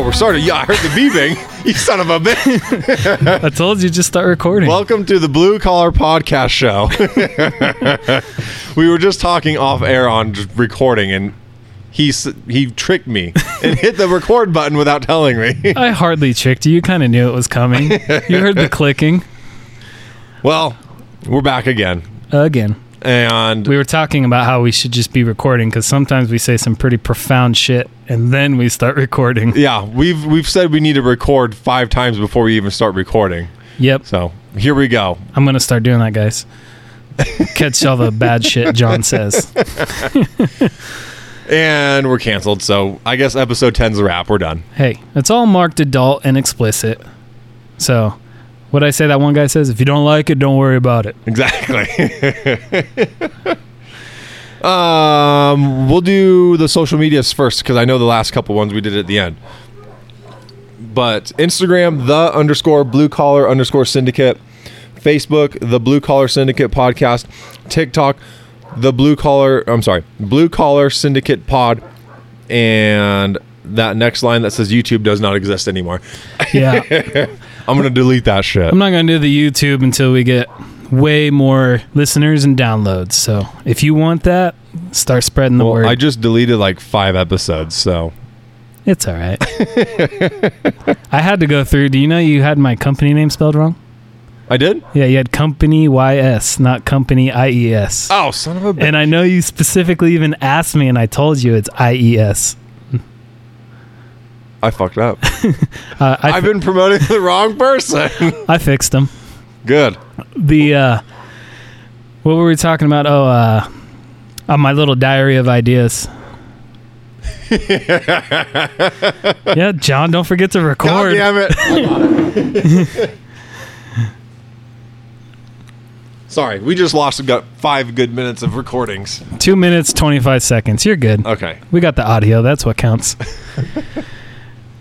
Oh, we're starting. Yeah, I heard the beeping. you son of a bitch. I told you just start recording. Welcome to the Blue Collar Podcast Show. we were just talking off air on just recording, and he he tricked me and hit the record button without telling me. I hardly tricked you. You kind of knew it was coming. You heard the clicking well, we're back again, again. and We were talking about how we should just be recording because sometimes we say some pretty profound shit and then we start recording. yeah, we've we've said we need to record five times before we even start recording. Yep. So here we go. I'm going to start doing that, guys. Catch all the bad shit John says. And we're canceled. So I guess episode 10's a wrap. We're done. Hey, it's all marked adult and explicit. So, what I say that one guy says, if you don't like it, don't worry about it. Exactly. um, we'll do the social medias first because I know the last couple ones we did at the end. But Instagram, the underscore blue collar underscore syndicate. Facebook, the blue collar syndicate podcast. TikTok, the blue collar, I'm sorry, blue collar syndicate pod. And that next line that says YouTube does not exist anymore. Yeah. I'm going to delete that shit. I'm not going to do the YouTube until we get way more listeners and downloads. So, if you want that, start spreading the Well, word. I just deleted like five episodes, so. it's all right. I had to go through. Do you know you had my company name spelled wrong? I did? Yeah, you had company YS, not company IES. Oh, son of a bitch. And I know you specifically even asked me, and I told you it's IES. I fucked up. Uh, I, I've been promoting the wrong person. I fixed them. Good. The uh, what were we talking about? Oh, uh, uh, my little diary of ideas. yeah, John, don't forget to God record. damn it. Sorry, we just lost got five good minutes of recordings. Two minutes, twenty five seconds. You're good. Okay. We got the audio. That's what counts.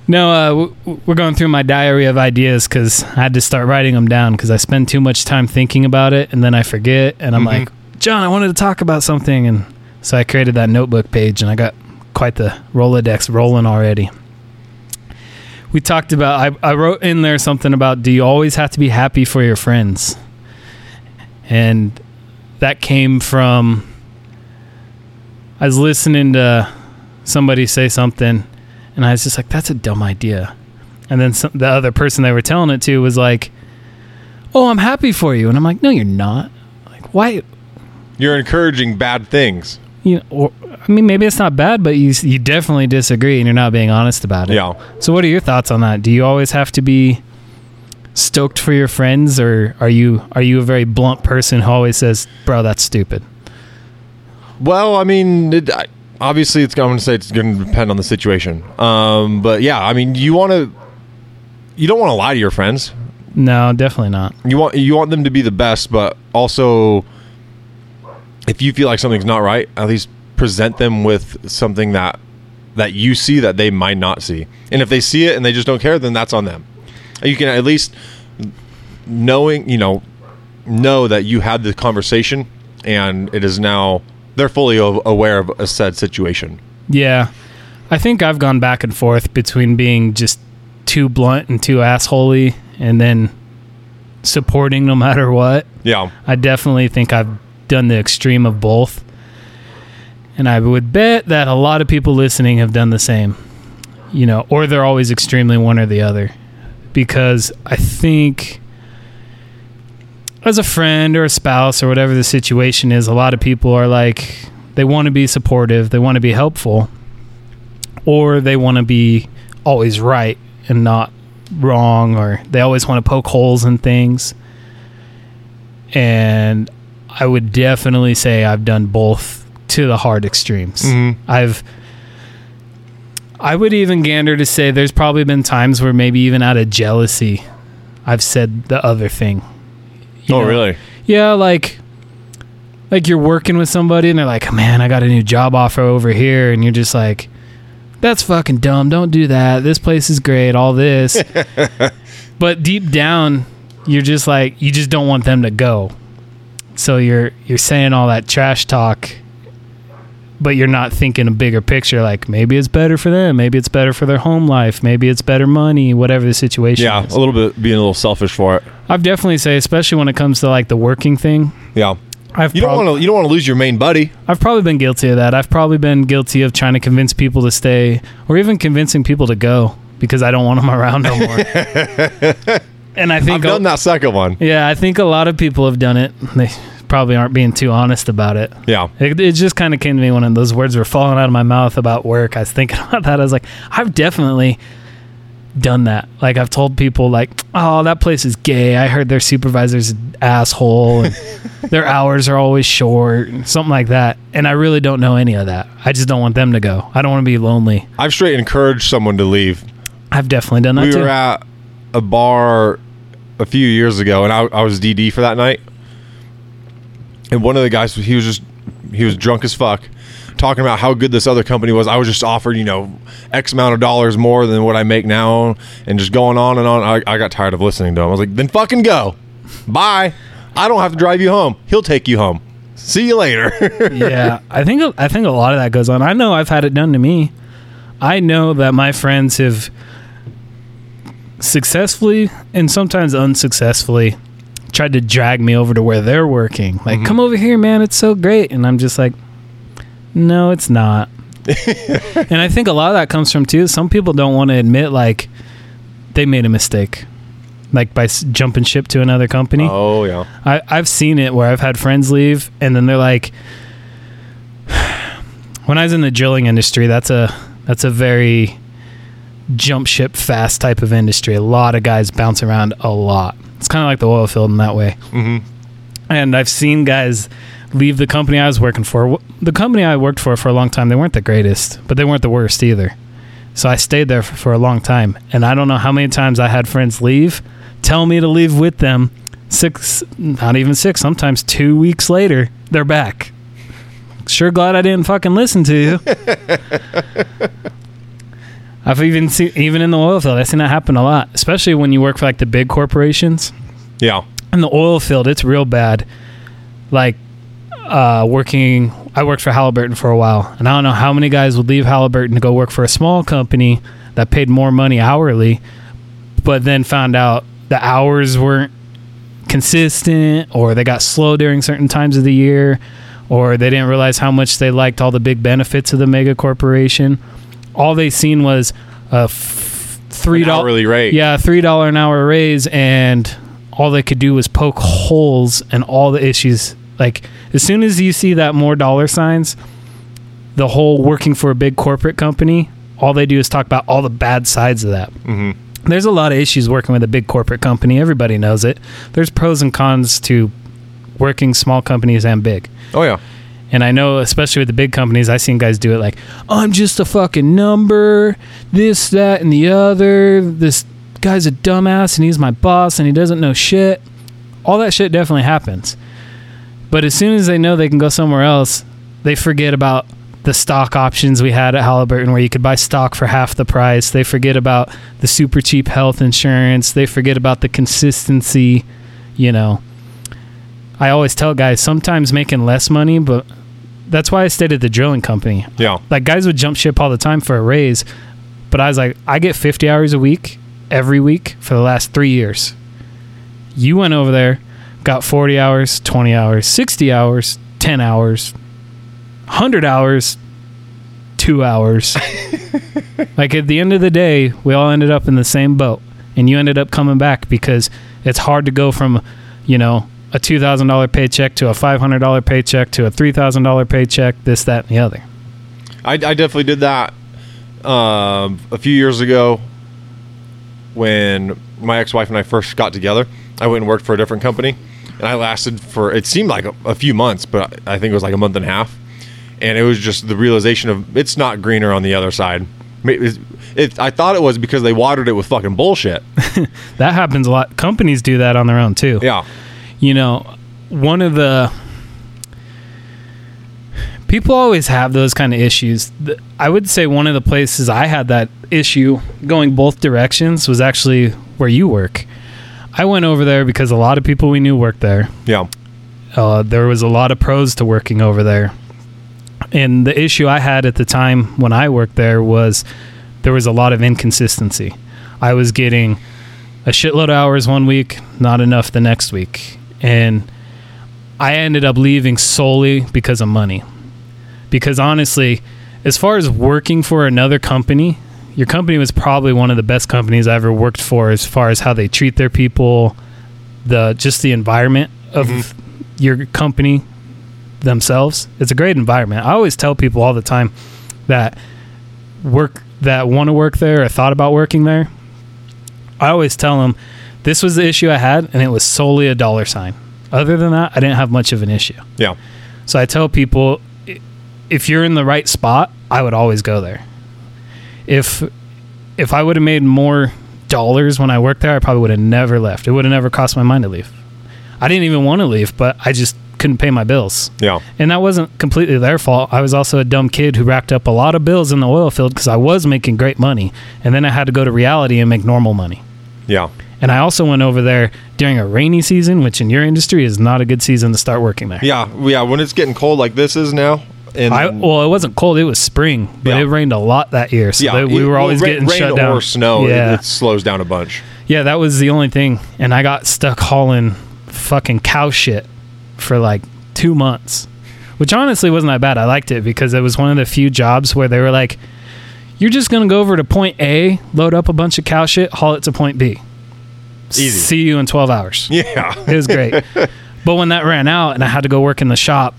no, uh, w- we're going through my diary of ideas because I had to start writing them down because I spend too much time thinking about it and then I forget. And I'm Mhm. like, John, I wanted to talk about something. And so I created that notebook page and I got quite the Rolodex rolling already. We talked about, I, I wrote in there something about do you always have to be happy for your friends? And that came from I was listening to somebody say something, and I was just like, "That's a dumb idea." And then some, the other person they were telling it to was like, "Oh, I'm happy for you," and I'm like, "No, you're not. Like, why? You're encouraging bad things. You know, or, I mean, maybe it's not bad, but you you definitely disagree, and you're not being honest about it. Yeah. So, what are your thoughts on that? Do you always have to be stoked for your friends, or are you are you a very blunt person who always says, "Bro, that's stupid"? Well, I mean, it, I, obviously, it's going to say it's going to depend on the situation. Um, but yeah, I mean, you want to, you don't want to lie to your friends. No, definitely not. You want you want them to be the best, but also, if you feel like something's not right, at least present them with something that that you see that they might not see. And if they see it and they just don't care, then that's on them. You can at least knowing, you know, know that you had the conversation and it is now they're fully aware of a said situation. Yeah. I think I've gone back and forth between being just too blunt and too assholey and then supporting no matter what. Yeah. I definitely think I've done the extreme of both. And I would bet that a lot of people listening have done the same. You know, or they're always extremely one or the other. Because I think as a friend or a spouse or whatever the situation is, a lot of people are like they want to be supportive, they want to be helpful, or they want to be always right and not wrong, or they always want to poke holes in things. And I would definitely say I've done both to the hard extremes. Mhm. I've I would even gander to say there's probably been times where maybe even out of jealousy I've said the other thing. Oh, know? really? Yeah, like like you're working with somebody and they're like, oh, "Man, I got a new job offer over here." And you're just like, "That's fucking dumb. Don't do that. This place is great, all this." but deep down, you're just like you just don't want them to go. So you're you're saying all that trash talk but you're not thinking a bigger picture. Like maybe it's better for them, maybe it's better for their home life, maybe it's better money, whatever the situation. Yeah, is. a little bit being a little selfish for it. I've definitely say, especially when it comes to like the working thing. Yeah. I've You don't prob- want to you don't want to lose your main buddy. I've probably been guilty of that. I've probably been guilty of trying to convince people to stay, or even convincing people to go because I don't want them around no more. and I think I've done that second one. Yeah, I think a lot of people have done it. They probably aren't being too honest about it. Yeah. It, it just kind of came to me when those words were falling out of my mouth about work. I was thinking about that. I was like, I've definitely done that. Like I've told people like, "Oh, that place is gay. I heard their supervisor's an asshole and their hours are always short." and Something like that. And I really don't know any of that. I just don't want them to go. I don't want to be lonely. I've straight encouraged someone to leave. I've definitely done that we too. were at a bar a few years ago, and I, I was DD for that night. And one of the guys, he was just he was drunk as fuck, talking about how good this other company was. I was just offered, you know, X amount of dollars more than what I make now, and just going on and on. I, I got tired of listening to him. I was like, then fucking go, bye. I don't have to drive you home. He'll take you home. See you later. yeah, I think I think a lot of that goes on. I know I've had it done to me. I know that my friends have successfully and sometimes unsuccessfully tried to drag me over to where they're working. Like, Mhm. come over here, man. It's so great. And I'm just like, no, it's not. and I think a lot of that comes from too. Some people don't want to admit like they made a mistake, like by s- jumping ship to another company. oh yeah. I, I've seen it where I've had friends leave and then they're like when I was in the drilling industry, that's a that's a very jump ship fast type of industry. A lot of guys bounce around a lot. It's kind of like the oil field in that way. hmm And I've seen guys leave the company I was working for. The company I worked for for a long time, they weren't the greatest, but they weren't the worst either. So I stayed there for, for a long time. And I don't know how many times I had friends leave, tell me to leave with them. Six, not even six, sometimes two weeks later, they're back. Sure glad I didn't fucking listen to you. I've even seen, even in the oil field, I've seen that happen a lot, especially when you work for like the big corporations Yeah. in the oil field, it's real bad. Like uh, working, I worked for Halliburton for a while, and I don't know how many guys would leave Halliburton to go work for a small company that paid more money hourly, but then found out the hours weren't consistent, or they got slow during certain times of the year, or they didn't realize how much they liked all the big benefits of the mega corporation. All they seen was a f- three dollar hourly rate. yeah, three dollar an hour raise, and all they could do was poke holes in all the issues. Like as soon as you see that more dollar signs, the whole working for a big corporate company, all they do is talk about all the bad sides of that. hmm There's a lot of issues working with a big corporate company. Everybody knows it. There's pros and cons to working small companies and big. Oh yeah. And I know, especially with the big companies, I've seen guys do it like, I'm just a fucking number, this, that, and the other. This guy's a dumbass and he's my boss and he doesn't know shit. All that shit definitely happens. But as soon as they know they can go somewhere else, they forget about the stock options we had at Halliburton where you could buy stock for half the price. They forget about the super cheap health insurance. They forget about the consistency, you know. I always tell guys sometimes making less money, but that's why I stayed at the drilling company. Yeah. Like guys would jump ship all the time for a raise, but I was like, I get 50 hours a week every week for the last three years. You went over there, got 40 hours, 20 hours, 60 hours, 10 hours, 100 hours, two hours. like at the end of the day, we all ended up in the same boat, and you ended up coming back because it's hard to go from, you know, a two thousand dollar paycheck to a five hundred dollar paycheck to a three thousand dollar paycheck. This, that, and the other. I, I definitely did that um, a few years ago when my ex-wife and I first got together. I went and worked for a different company, and I lasted for it seemed like a, a few months, but I think it was like a month and a half. And it was just the realization of it's not greener on the other side. It, it, I thought it was because they watered it with fucking bullshit. That happens a lot. Companies do that on their own too. Yeah, you know, one of the people always have those kind of issues. I would say one of the places I had that issue going both directions was actually where you work. I went over there because a lot of people we knew worked there. yeah, Uh, there was a lot of pros to working over there. And the issue I had at the time when I worked there was there was a lot of inconsistency. I was getting a shitload of hours one week, not enough the next week. And I ended up leaving solely because of money. Because honestly, as far as working for another company, your company was probably one of the best companies I ever worked for as far as how they treat their people, the just the environment of mm-hmm. your company themselves. It's a great environment. I always tell people all the time that work that want to work there or thought about working there. I always tell them this was the issue I had and it was solely a dollar sign. Other than that, I didn't have much of an issue. Yeah. So I tell people if you're in the right spot, I would always go there. If if I would have made more dollars when I worked there, I probably would have never left. It would have never crossed my mind to leave. I didn't even want to leave, but I just couldn't pay my bills. Yeah. And that wasn't completely their fault. I was also a dumb kid who racked up a lot of bills in the oil field because I was making great money. And then I had to go to reality and make normal money. Yeah. And I also went over there during a rainy season, which in your industry is not a good season to start working there. Yeah. Yeah. When it's getting cold like this is now, and I, well, it wasn't cold; it was spring, but Yeah. it rained a lot that year, so they- we it- were well, always rain- getting rain shut down. or snow. it- Yeah, it slows down a bunch. yeah, that was the only thing, and I got stuck hauling fucking cow shit for like two months, which honestly wasn't that bad. I liked it because it was one of the few jobs where they were like, "You're just gonna go over to point A, load up a bunch of cow shit, haul it to point B, Easy. see you in 12 hours." Yeah. It was great. but when that ran out and I had to go work in the shop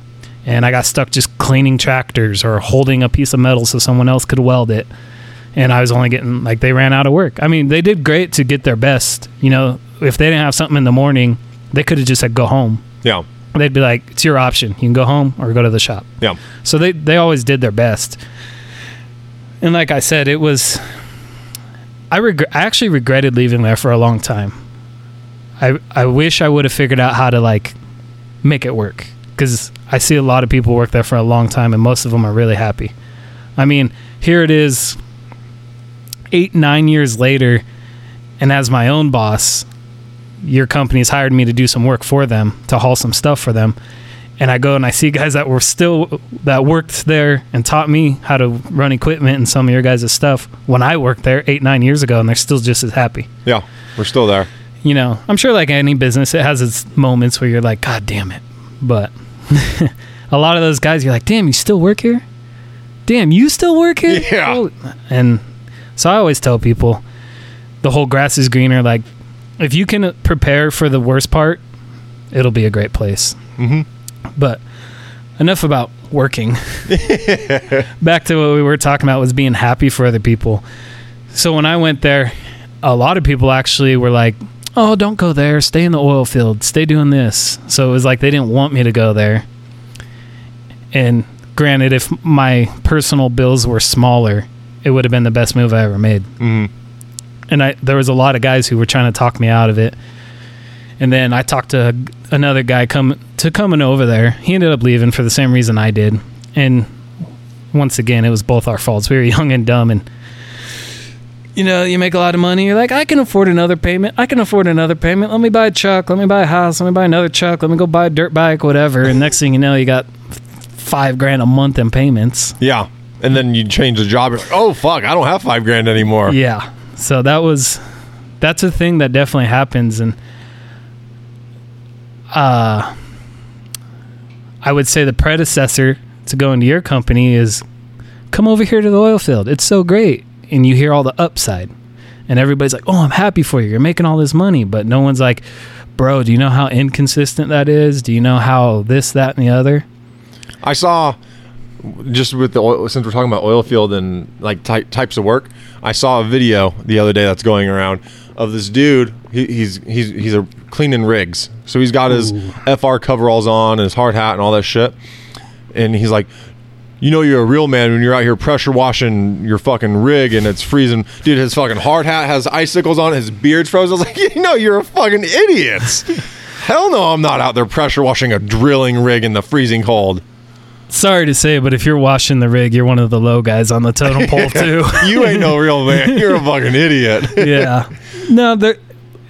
and I got stuck just cleaning tractors or holding a piece of metal so someone else could weld it. And I was only getting like they ran out of work. I mean, they did great to get their best. You know, if they didn't have something in the morning, they could have just said go home. yeah. They'd be like, "It's your option. You can go home or go to the shop." Yeah. So they they always did their best. And like I said, it was I reg- I actually regretted leaving there for a long time. I I wish I would have figured out how to like make it work cuz I see a lot of people work there for a long time and most of them are really happy. I mean, here it is 8 9 years later and as my own boss, your company's hired me to do some work for them, to haul some stuff for them and I go and I see guys that were still that worked there and taught me how to run equipment and some of your guys' stuff when I worked there eight nine years ago, and they're still just as happy. Yeah. We're still there. You know, I'm sure like any business, it has its moments where you're like, God damn it, but a lot of those guys, you're like, Damn, you still work here? Damn, you still work here? Yeah. Oh, And so I always tell people, the whole grass is greener. Like, if you can prepare for the worst part, it'll be a great place. Mhm. But enough about working. Back to what we were talking about was being happy for other people. So when I went there, a lot of people actually were like, "Oh, don't go there. Stay in the oil field. Stay doing this." So it was like they didn't want me to go there. And granted, if my personal bills were smaller, it would have been the best move I ever made hmm and I there was a lot of guys who were trying to talk me out of it. And then I talked to another guy come to coming over there. He ended up leaving for the same reason I did. And once again, it was both our faults. We were young and dumb and you know, you make a lot of money. You're like, I can afford another payment. I can afford another payment. Let me buy a truck. Let me buy a house. Let me buy another truck. Let me go buy a dirt bike, whatever. And next thing you know, you got five grand a month in payments. Yeah. And then you change the job. Like, oh fuck! I don't have five grand anymore. Yeah. So that was that's a thing that definitely happens and uh I would say the predecessor to going to your company is come over here to the oil field. It's so great. And you hear all the upside. And everybody's like, "Oh, I'm happy for you. You're making all this money." But no one's like, "Bro, do you know how inconsistent that is? Do you know how this, that, and the other?" I saw just with the oil, since we're talking about oil field and like ty- types of work. I saw a video the other day that's going around of this dude. He, he's he's he's a cleaning rigs, so he's got his FR coveralls on and his hard hat and all that shit. And he's like, you know, you're a real man when you're out here pressure washing your fucking rig and it's freezing. Dude, his fucking hard hat has icicles on it. His beard's frozen. I was like, you know, you're a fucking idiot. Hell no, I'm not out there pressure washing a drilling rig in the freezing cold. Sorry to say, but if you're washing the rig, you're one of the low guys on the totem pole too. you ain't no real man. You're a fucking idiot. yeah. No, they're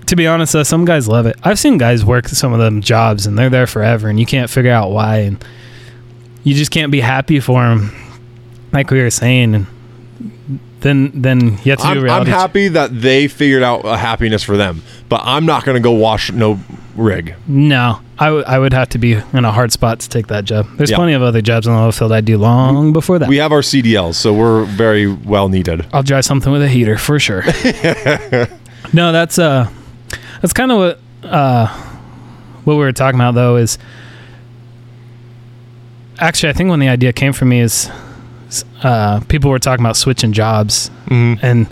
to be honest though, some guys love it. I've seen guys work some of them jobs and they're there forever and you can't figure out why and you just can't be happy for them, like we were saying, and then then you have to do I'm, I'm reality. happy that they figured out a happiness for them, but I'm not going to go wash no rig. no, I, w- I would have to be in a hard spot to take that job. There's Yeah. plenty of other jobs on the oil field I'd do long before that. We have our CDLs, so we're very well needed. I'll dry something with a heater for sure. no, that's uh, that's kind of what uh, what we were talking about though is actually I think when the idea came from me is uh, people were talking about switching jobs Mm-hmm. and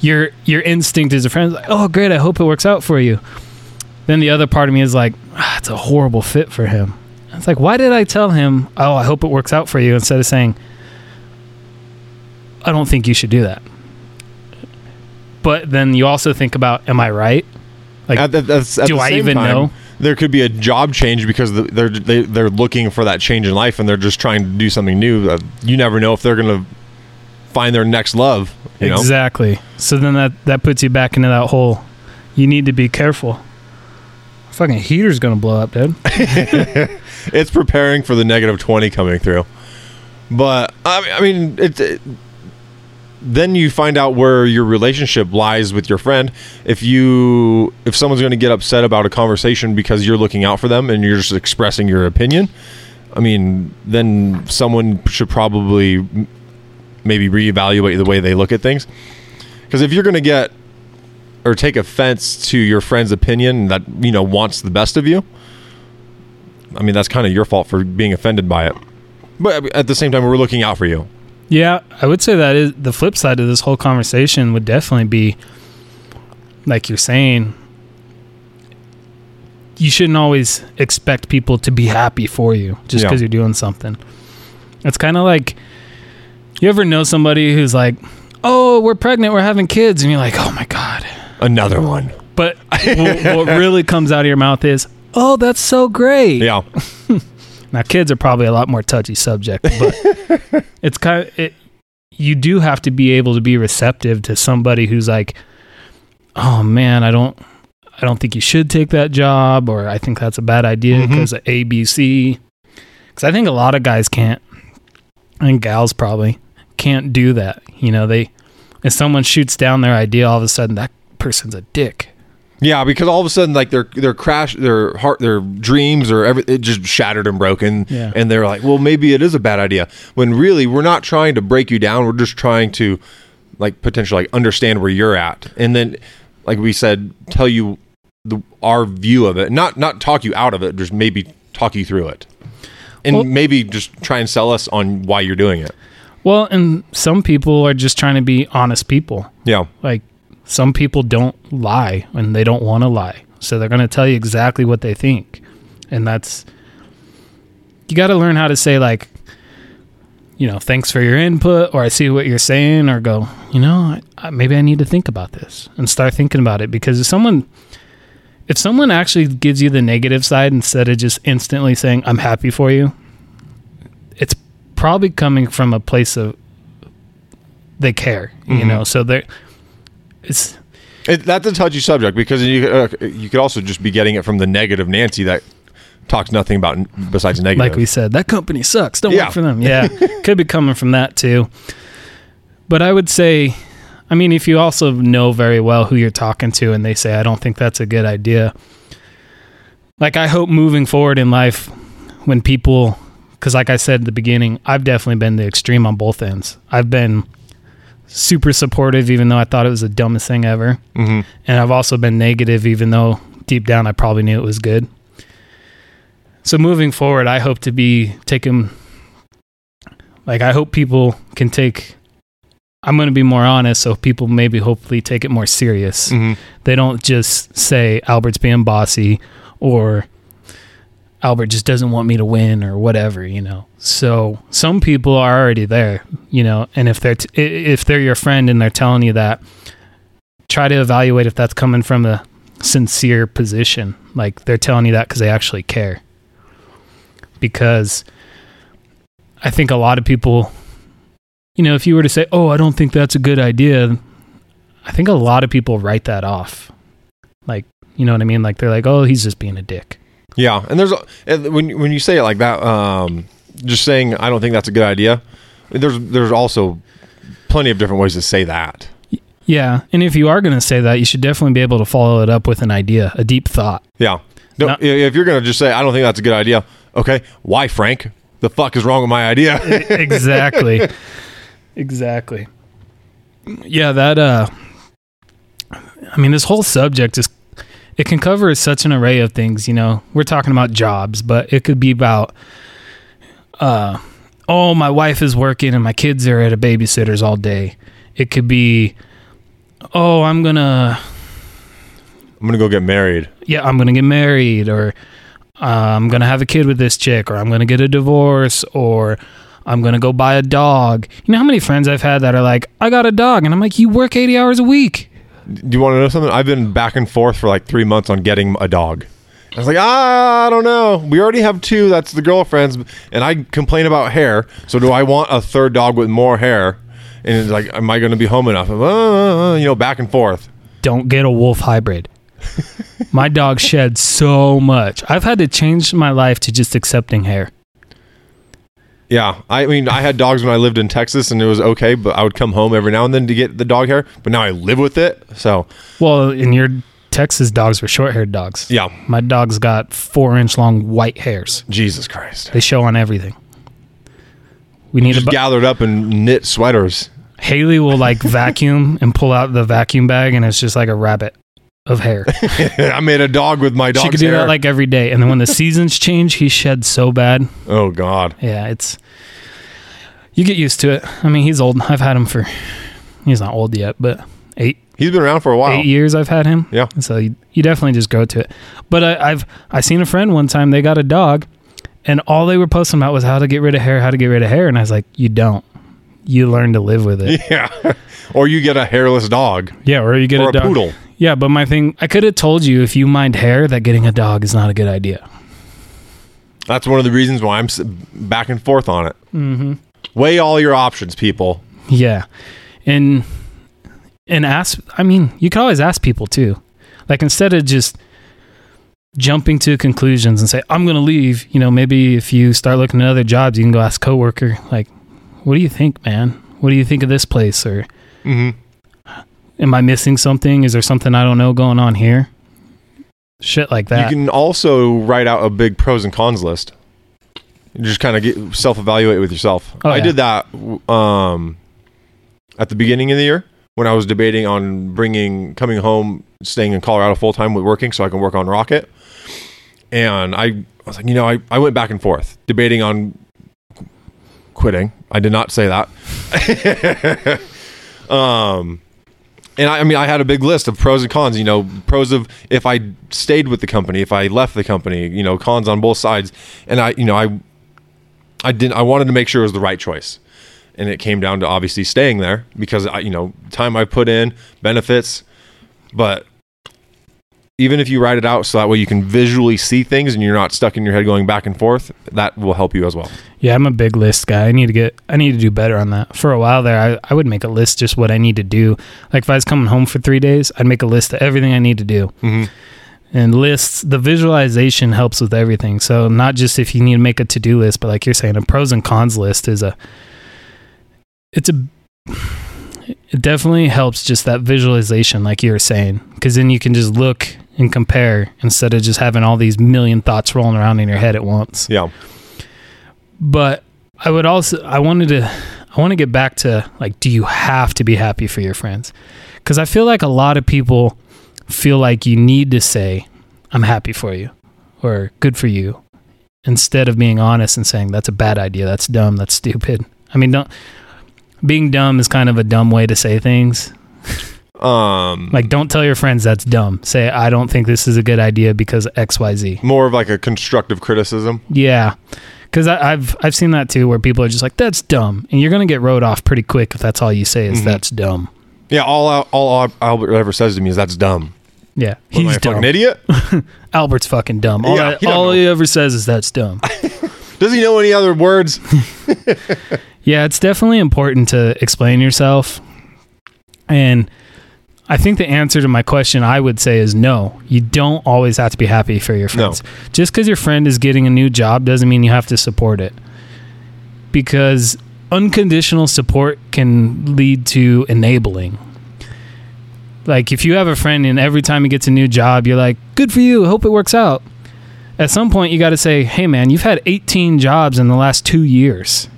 your your instinct as a friend is like, oh great, I hope it works out for you. Then the other part of me is like, ah, it's a horrible fit for him. It's like, why did I tell him, oh, I hope it works out for you, instead of saying, I don't think you should do that. But then you also think about, am I right? Like, At the- that's- at do I even time, know? There could be a job change because they're they, they're looking for that change in life and they're just trying to do something new. Uh, You never know if they're going to find their next love. You know, Exactly. So then that that puts you back into that hole. You need to be careful. Fucking heater's gonna blow up, dude. it's preparing for the negative 20 coming through. But I I mean it, it- then you find out where your relationship lies with your friend. If you if someone's going to get upset about a conversation because you're looking out for them and you're just expressing your opinion, I mean, then someone should probably maybe reevaluate the way they look at things. Because if you're going to get or take offense to your friend's opinion that you know wants the best of you, I mean, that's kind of your fault for being offended by it. But at the same time, we're looking out for you. Yeah, I would say that is the flip side of this whole conversation would definitely be like you're saying you shouldn't always expect people to be happy for you just Yeah. because you're doing something. It's kind of like you ever know somebody who's like, "Oh, we're pregnant, we're having kids," and you're like, "Oh my god." Another one. But what, really comes out of your mouth is, "Oh, that's so great." Yeah. Now, kids are probably a lot more touchy subject, but it's kind of it. You do have to be able to be receptive to somebody who's like, "Oh man, I don't, I don't think you should take that job," or "I think that's a bad idea mm-hmm. because of A, B, C." Because I think a lot of guys can't, and gals probably can't do that. You know, they if someone shoots down their idea, all of a sudden that person's a dick. Yeah, because all of a sudden, like their their crash, their heart, their dreams, or every it just shattered and broken, Yeah. and they're like, well, maybe it is a bad idea. When really, we're not trying to break you down. We're just trying to, like, potentially like understand where you're at, and then, like we said, tell you the our view of it. Not not talk you out of it. Just maybe talk you through it, and Well- maybe just try and sell us on why you're doing it. Well, and some people are just trying to be honest people. Yeah. like some people don't lie and they don't want to lie. So they're going to tell you exactly what they think. And that's you got to learn how to say like you know thanks for your input or i see what you're saying or go you know I, I, maybe i need to think about this and start thinking about it. Because if someone if someone actually gives you the negative side instead of just instantly saying i'm happy for you it's probably coming from a place of they care you Mhm. know? So they're it's It, that's a touchy subject because you uh, you could also just be getting it from the negative Nancy that talks nothing about besides negative. like we said that company sucks. Don't Yeah. work for them. Yeah. Could be coming from that too. But i would say i mean if you also know very well who you're talking to and they say i don't think that's a good idea like i hope moving forward in life when people because like i said at the beginning i've definitely been the extreme on both ends. I've been super supportive even though i thought it was the dumbest thing ever Mhm. and I've also been negative, even though deep down I probably knew it was good. So moving forward, I hope to be taking, Like I hope people can take. I'm going to be more honest, so people maybe hopefully take it more serious. Mhm. They don't just say Albert's being bossy or Albert just doesn't want me to win or whatever, you know. So some people are already there, you know, and if they're t- if they're your friend and they're telling you that, try to evaluate if that's coming from a sincere position. Like they're telling you that because they actually care. Because I think a lot of people, you know, if you were to say, "Oh, I don't think that's a good idea," I think a lot of people write that off. Like, you know what I mean? Like they're like, "Oh, he's just being a dick." Yeah, and there's a- when when you say it like that, um, just saying I don't think that's a good idea. There's there's also plenty of different ways to say that. Yeah, and if you are going to say that, you should definitely be able to follow it up with an idea, a deep thought. Yeah. No, Not- if you're gonna just say I don't think that's a good idea, okay, why, Frank? The fuck is wrong with my idea? exactly. exactly. Yeah, that uh I mean this whole subject is it can cover such an array of things, you know. We're talking about jobs, but it could be about uh oh, my wife is working and my kids are at a babysitter's all day. It could be oh, I'm going to I'm gonna go get married. yeah, I'm gonna get married, or uh, I'm gonna have a kid with this chick, or I'm gonna get a divorce, or I'm gonna go buy a dog. You know how many friends I've had that are like, I got a dog, and I'm like, you work 80 hours a week. Do you want to know something? I've been back and forth for like three months on getting a dog. I was like, ah, I don't know. We already have two. That's the girlfriend's, and I complain about hair. So do I want a third dog with more hair? And it's like, am I going to be home enough? Uh, you know, back and forth. Don't get a wolf hybrid. my dog sheds so much. I've had to change my life to just accepting hair. Yeah, I mean, I had dogs when I lived in Texas, and it was okay. But I would come home every now and then to get the dog hair. But now I live with it, so Well, in your Texas dogs were short haired dogs. yeah. My dog's got four inch long white hairs. Jesus Christ. They show on everything. We need a Just bu- gathered up and knit sweaters. Haley will like vacuum and pull out the vacuum bag, and it's just like a rabbit of hair. I made a dog with my dog's she could do hair. that like every day, and then when the seasons change, he sheds so bad. oh God. Yeah, it's you get used to it. I mean, he's old. I've had him for he's not old yet, but eight He's been around for a while. eight years I've had him. Yeah. So you, you definitely just go to it. But I, I've I seen a friend one time. They got a dog, and all they were posting about was how to get rid of hair, how to get rid of hair, and I was like, you don't. You learn to live with it. Yeah. or you get a hairless dog Yeah, or you get or a a dog. poodle. Yeah, but my thing, I could have told you if you mind hair that getting a dog is not a good idea. That's one of the reasons why I'm s- back and forth on it. Mm-hmm. Weigh all your options, people. Yeah, and and ask. I mean, you could always ask people too. Like instead of just jumping to conclusions and say I'm going to leave. You know, maybe if you start looking at other jobs, you can go ask coworker like, "What do you think, man? What do you think of this place?" Or Mm-hmm. Am I missing something? Is there something I don't know going on here? Shit like that. You can also write out a big pros and cons list. You just kind of get self-evaluate with yourself. Oh, I yeah. did that um, at the beginning of the year when I was debating on bringing coming home, staying in Colorado full time with working, so I can work on ROK IT. And I, I was like, you know, I, I went back and forth debating on qu- quitting. I did not say that. um, and I, I mean, I had a big list of pros and cons. You know, pros of if I stayed with the company, if I left the company. You know, cons on both sides. And I, you know, I, I didn't. I wanted to make sure it was the right choice, and it came down to obviously staying there because I, you know, time I put in, benefits, but even if you write it out so that way you can visually see things and you're not stuck in your head going back and forth, that will help you as well. Yeah, I'm a big list guy. I need to get I need to do better on that. For a while there, I, I would make a list just what I need to do. Like if I was coming home for three days, I'd make a list of everything I need to do. Mm-hmm. And lists, the visualization helps with everything. So not just if you need to make a to do list, but like you're saying, a pros and cons list is a it's a it definitely helps just that visualization, like you were saying, because then you can just look and compare instead of just having all these million thoughts rolling around in your head at once Yeah. but I would also I wanted to I want to get back to like do you have to be happy for your friends? Cuz I feel like a lot of people feel like you need to say I'm happy for you or good for you instead of being honest and saying that's a bad idea, that's dumb, that's stupid. I mean, don't being dumb is kind of a dumb way to say things. Um, Like don't tell your friends that's dumb. Say I don't think this is a good idea because XYZ. more of like a constructive criticism. Yeah, because I've I've seen that too, where people are just like, "That's dumb," and you're gonna get rode off pretty quick if that's all you say is Mhm. "That's dumb." Yeah, all all Albert ever says to me is that's dumb. Yeah, What, he's a fucking idiot? Albert's fucking dumb. All, Yeah, that- he all know. he ever says is "That's dumb." Does he know any other words? yeah, it's definitely important to explain yourself, and I think the answer to my question I would say is no. You don't always have to be happy for your No. friends. Just because your friend is getting a new job doesn't mean you have to support it. because unconditional support can lead to enabling. Like if you have a friend and every time he gets a new job, you're like, "Good for you. Hope it works out." At some point, you got to say, "Hey, man, you've had 18 jobs in the last two years."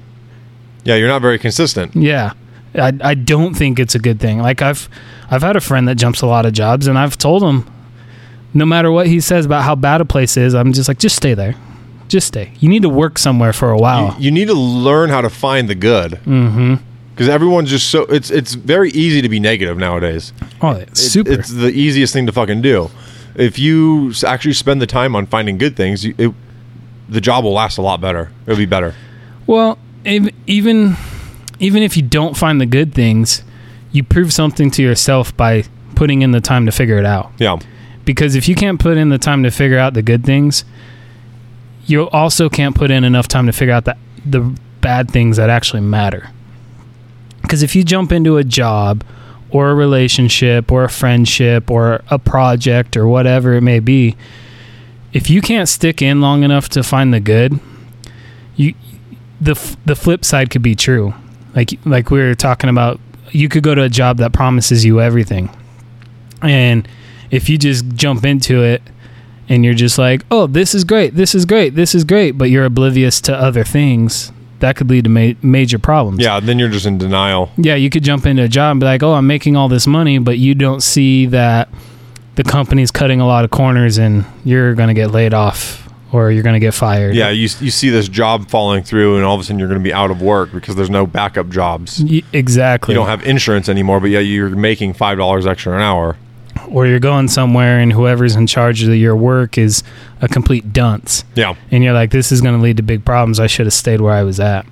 Yeah, you're not very consistent. Yeah, I, I don't think it's a good thing. Like I've I've had a friend that jumps a lot of jobs, and I've told him, no matter what he says about how bad a place is, I'm just like, just stay there, just stay. You need to work somewhere for a while. You, you need to learn how to find the good mm-hmm. because everyone's just so it's it's very easy to be negative nowadays. Oh, it's It- super. It's the easiest thing to fucking do. If you actually spend the time on finding good things, it, the job will last a lot better. It'll be better. Well, ev- even even if you don't find the good things, you prove something to yourself by putting in the time to figure it out. Yeah. Because if you can't put in the time to figure out the good things, you also can't put in enough time to figure out the the bad things that actually matter. Because if you jump into a job or a relationship or a friendship or a project or whatever it may be, if you can't stick in long enough to find the good, you the the flip side could be true. Like like we were talking about, you could go to a job that promises you everything, and if you just jump into it and you're just like, oh, this is great, this is great, this is great, but you're oblivious to other things, that could lead to ma- major problems. Yeah. Then you're just in denial. Yeah, you could jump into a job and be like, oh, I'm making all this money, but you don't see that the company's cutting a lot of corners and you're going to get laid off or you're going to get fired. Yeah. You you see this job falling through, and all of a sudden you're going to be out of work because there's no backup jobs. Y- exactly. You don't have insurance anymore, but yeah, you're making five dollars extra an hour. or you're going somewhere and whoever's in charge of your work is a complete dunce. Yeah. and you're like, this is going to lead to big problems. I should have stayed where I was at.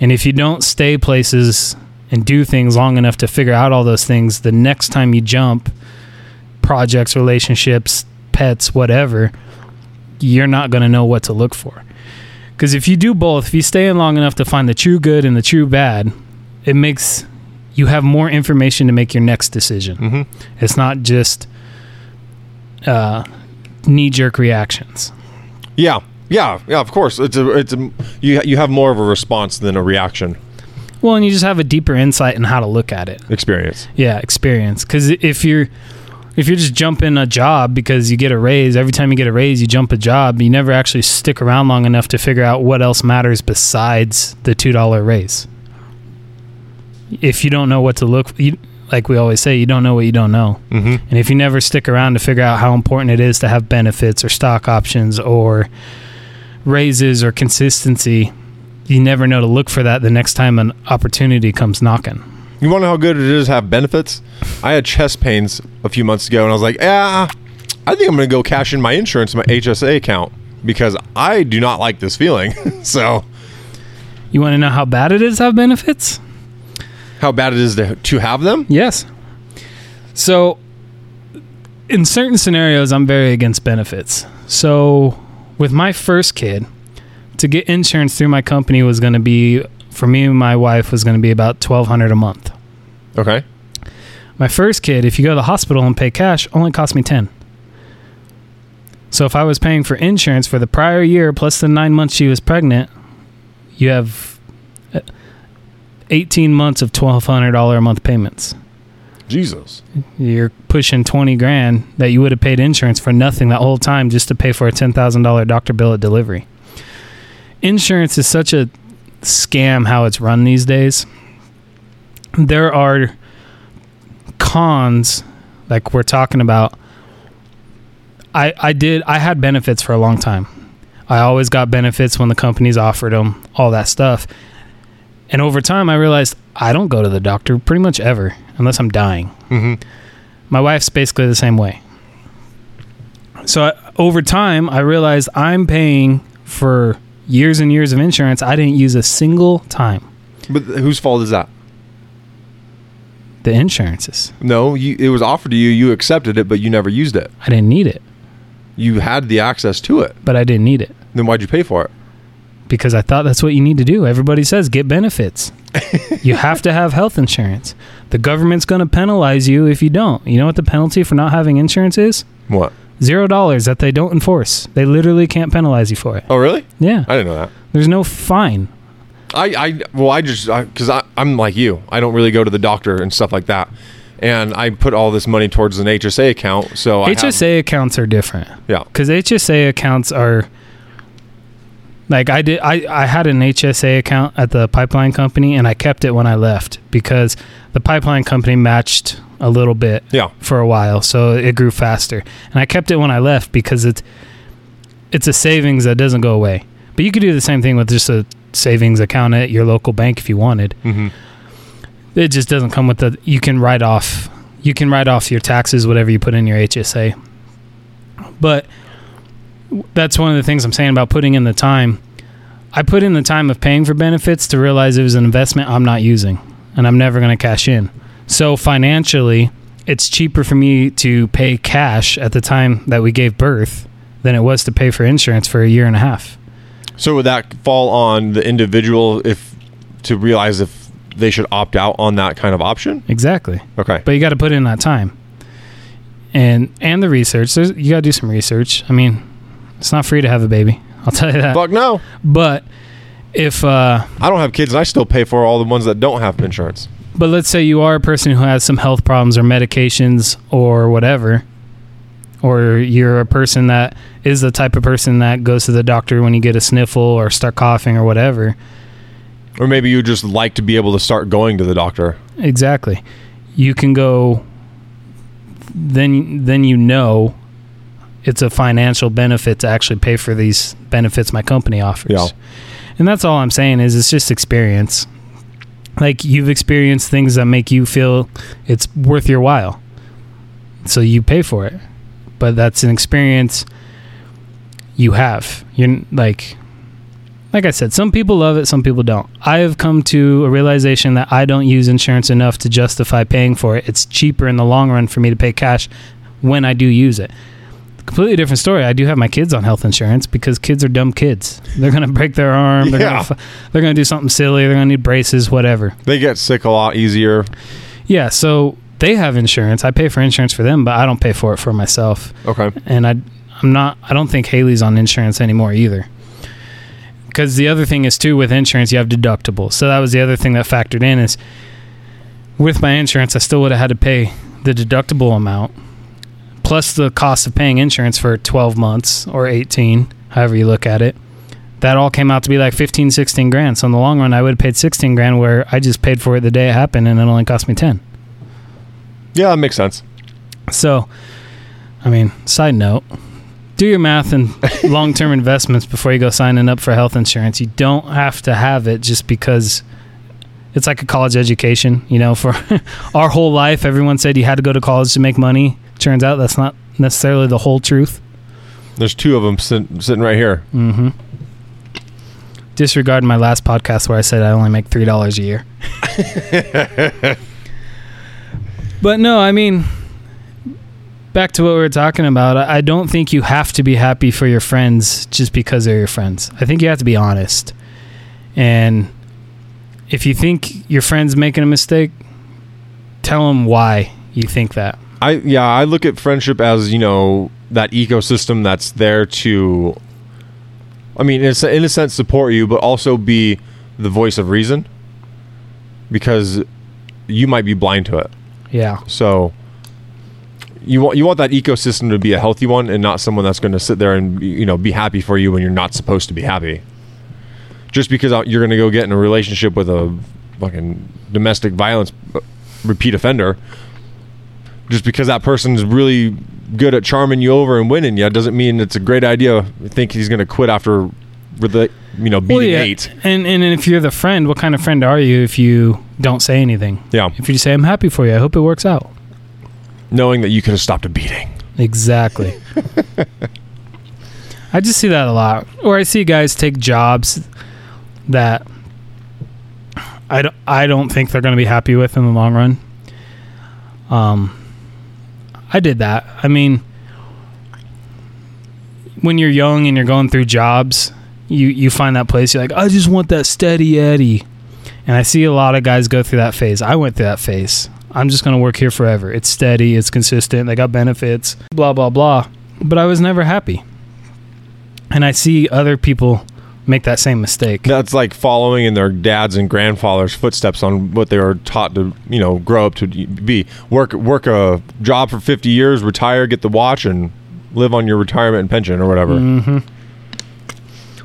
And if you don't stay places and do things long enough to figure out all those things, the next time you jump, projects, relationships, pets, whatever, you're not going to know what to look for. Because if you do both, if you stay in long enough to find the true good and the true bad, it makes you have more information to make your next decision. hmm It's not just uh, knee jerk reactions. Yeah. Yeah. Yeah. Of course. It's a it's a you you have more of a response than a reaction Well, and you just have a deeper insight in how to look at it. experience. Yeah, experience. Because if you're if you're just jumping a job because you get a raise, every time you get a raise, you jump a job. You never actually stick around long enough to figure out what else matters besides the two dollar raise. If you don't know what to look, you, like we always say, you don't know what you don't know. hmm And if you never stick around to figure out how important it is to have benefits or stock options or raises or consistency, you never know to look for that the next time an opportunity comes knocking. You want to know how good it is to have benefits? I had chest pains a few months ago, and I was like, "Yeah, I think I'm going to go cash in my insurance, in my HSA account, because I do not like this feeling." so, You want to know how bad it is to have benefits? how bad it is to to have them? Yes. So, in certain scenarios, I'm very against benefits. So, with my first kid, to get insurance through my company was going to be for me and my wife was going to be about twelve hundred a month. Okay. My first kid, if you go to the hospital and pay cash, only cost me 10. So if I was paying for insurance for the prior year plus the 9 months she was pregnant, you have uh, 18 months of $1200 a month payments. Jesus. You're pushing 20 grand that you would have paid insurance for nothing that whole time just to pay for a $10,000 doctor bill at delivery. Insurance is such a scam how it's run these days. There are cons like we're talking about. I I did I had benefits for a long time. I always got benefits when the companies offered them, all that stuff. And over time I realized I don't go to the doctor pretty much ever unless I'm dying. hmm My wife's basically the same way. So I, over time, I realized I'm paying for years and years of insurance I didn't use a single time. But whose fault is that? The insurances. No, you, it was offered to you. You accepted it, but you never used it. I didn't need it, You had the access to it. but I didn't need it Then why'd you pay for it? because I thought that's what you need to do. Everybody says get benefits. you have to have health insurance. The government's going to penalize you if you don't. You know what the penalty for not having insurance is? What? Zero dollars that they don't enforce. They literally can't penalize you for it. Oh, really? Yeah. I didn't know that. There's no fine. I, I well, I just because I, I'm like you. I don't really go to the doctor and stuff like that, and I put all this money towards an HSA account. So I have- HSA accounts are different. yeah, because HSA accounts are like I did. I I had an HSA account at the pipeline company, and I kept it when I left because the pipeline company matched a little bit yeah, for a while, so it grew faster. And I kept it when I left because it's it's a savings that doesn't go away. But you could do the same thing with just a savings account at your local bank if you wanted. hmm It just doesn't come with the. You can write off. You can write off your taxes, whatever you put in your HSA. But that's one of the things I'm saying about putting in the time. I put in the time of paying for benefits to realize it was an investment I'm not using, and I'm never going to cash in. So financially, it's cheaper for me to pay cash at the time that we gave birth than it was to pay for insurance for a year and a half. So would that fall on the individual if to realize if they should opt out on that kind of option? Exactly. Okay. but you got to put in that time and and the research There's, you got to do some research i mean it's not free to have a baby i'll tell you that Fuck no. but if uh I don't have kids and I still pay for all the ones that don't have insurance. but let's say you are a person who has some health problems or medications or whatever or you're a person that is the type of person that goes to the doctor when you get a sniffle or start coughing or whatever Or maybe you just like to be able to start going to the doctor. Exactly. You can go then then you know it's a financial benefit to actually pay for these benefits my company offers. Yeah. And that's all I'm saying is it's just experience. Like you've experienced things that make you feel it's worth your while. So you pay for it. But that's an experience you have. You're like like I said, some people love it, some people don't. I have come to a realization that I don't use insurance enough to justify paying for it. It's cheaper in the long run for me to pay cash when I do use it. Completely different story. I do have my kids on health insurance because kids are dumb kids. They're gonna break their arm. They're Yeah. gonna f- they're gonna do something silly. They're gonna need braces, whatever. They get sick a lot easier. Yeah. So they have insurance. I pay for insurance for them, but I don't pay for it for myself Okay. and I I'm not I don't think Haley's on insurance anymore either. Cuz the other thing is too with insurance you have deductibles. So that was the other thing that factored in is with my insurance I still would have had to pay the deductible amount plus the cost of paying insurance for 12 months or 18, however you look at it. That all came out to be like 15 16 grand. So in the long run I would have paid 16 grand where I just paid for it the day it happened and it only cost me 10. Yeah, that makes sense. So, I mean, side note, do your math and long term investments before you go signing up for health insurance. You don't have to have it just because it's like a college education. You know, for our whole life, everyone said you had to go to college to make money. Turns out that's not necessarily the whole truth. There's two of them sit, sitting right here. Mm-hmm. Disregard my last podcast where I said I only make three dollars a year. but no, I mean, back to what we were talking about. I I don't think you have to be happy for your friends just because they're your friends. I think you have to be honest. And if you think your friend's making a mistake, tell them why you think that. I yeah, I look at friendship as you know that ecosystem that's there to. I mean, it's in a sense support you, but also be the voice of reason, because you might be blind to it. Yeah. So you want you want that ecosystem to be a healthy one, and not someone that's going to sit there and you know be happy for you when you're not supposed to be happy. Just because uh, you're going to go get in a relationship with a fucking domestic violence uh, repeat offender, just because that person's really good at charming you over and winning you, doesn't mean it's a great idea. to Think he's going to quit after, with the you know beating eight. And and if you're the friend, what kind of friend are you if you don't say anything? Yeah, If you say I'm happy for you, I hope it works out. knowing that you could have stopped a beating. Exactly. I just see that a lot. Or I see guys take jobs that I don't, I don't think they're going to be happy with in the long run. Um, I did that. I mean, when you're young and you're going through jobs, you, you find that place, you're like, I just want that steady Eddie. And I see a lot of guys go through that phase. I went through that phase. I'm just going to work here forever. It's steady, it's consistent, they got benefits, blah, blah, blah. But I was never happy. And I see other people make that same mistake. That's like following in their dads and grandfathers' footsteps on what they were taught to, you know, grow up to be. Work work a job for 50 years, retire, get the watch, and live on your retirement and pension or whatever. hmm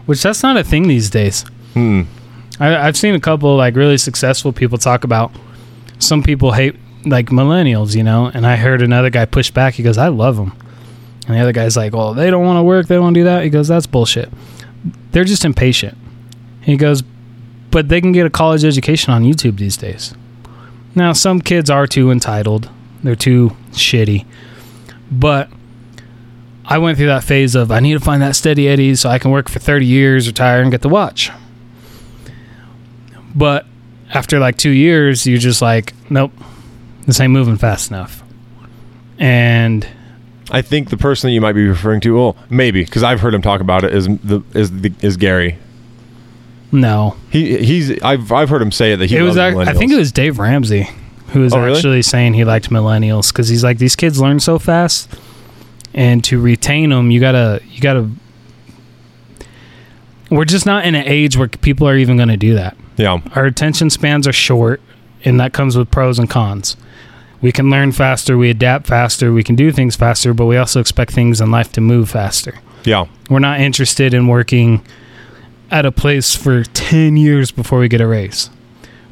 Which that's not a thing these days. Hmm. I, I've seen a couple like really successful people talk about. Some people hate like millennials, you know, and I heard another guy push back. He goes, "I love them," and the other guy's like, "Well, they don't want to work. They don't want to do that." He goes, "That's bullshit. They're just impatient." He goes, "But they can get a college education on YouTube these days." Now, some kids are too entitled. They're too shitty, but I went through that phase of I need to find that steady Eddie so I can work for 30 years, retire, and get the watch. But after like two years, you're just like, nope, this ain't moving fast enough. And I think the person that you might be referring to, well, maybe because I've heard him talk about it, is the is the, is Gary. no, He he's I've I've heard him say it that he it was. loves ac- I think it was Dave Ramsey who was Oh, really? actually saying he liked millennials because he's like these kids learn so fast, and to retain them, you gotta you gotta. We're just not in an age where people are even going to do that. yeah our attention spans are short and that comes with pros and cons we can learn faster we adapt faster we can do things faster but we also expect things in life to move faster. Yeah. We're not interested in working at a place for 10 years before we get a raise.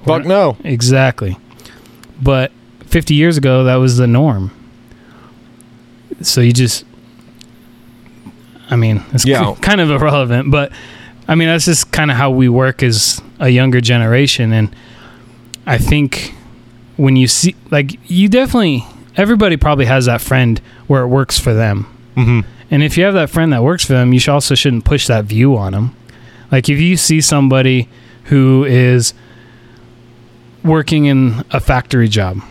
Fuck no. Exactly. But 50 years ago that was the norm. So you just i mean it's Yeah. kind of irrelevant but i mean that's just kind of how we work as a younger generation and i think when you see like you definitely everybody probably has that friend where it works for them hmm and if you have that friend that works for them, you should also shouldn't push that view on them. Like if you see somebody who is working in a factory job,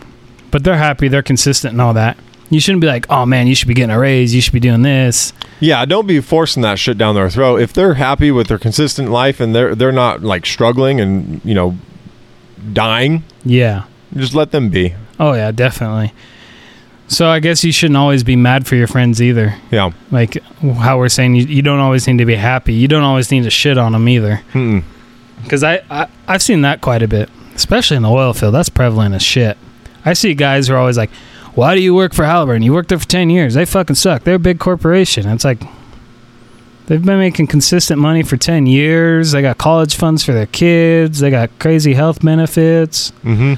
but they're happy, they're consistent and all that, you shouldn't be like, "Oh man, you should be getting a raise, you should be doing this." Yeah, don't be forcing that shit down their throat. If they're happy with their consistent life and they're they're not like struggling and you know dying, Yeah. Just let them be. Oh yeah, definitely. So I guess you shouldn't always be mad for your friends either. Yeah. Like how we're saying, you, you don't always need to be happy. You don't always need to shit on them either. Because I, I I've seen that quite a bit, especially in the oil field. That's prevalent as shit. I see guys who are always like, "Why do you work for Halliburton? You worked there for ten years. They fucking suck. They're a big corporation." It's like they've been making consistent money for ten years. They got college funds for their kids. They got crazy health benefits. Mm-hmm.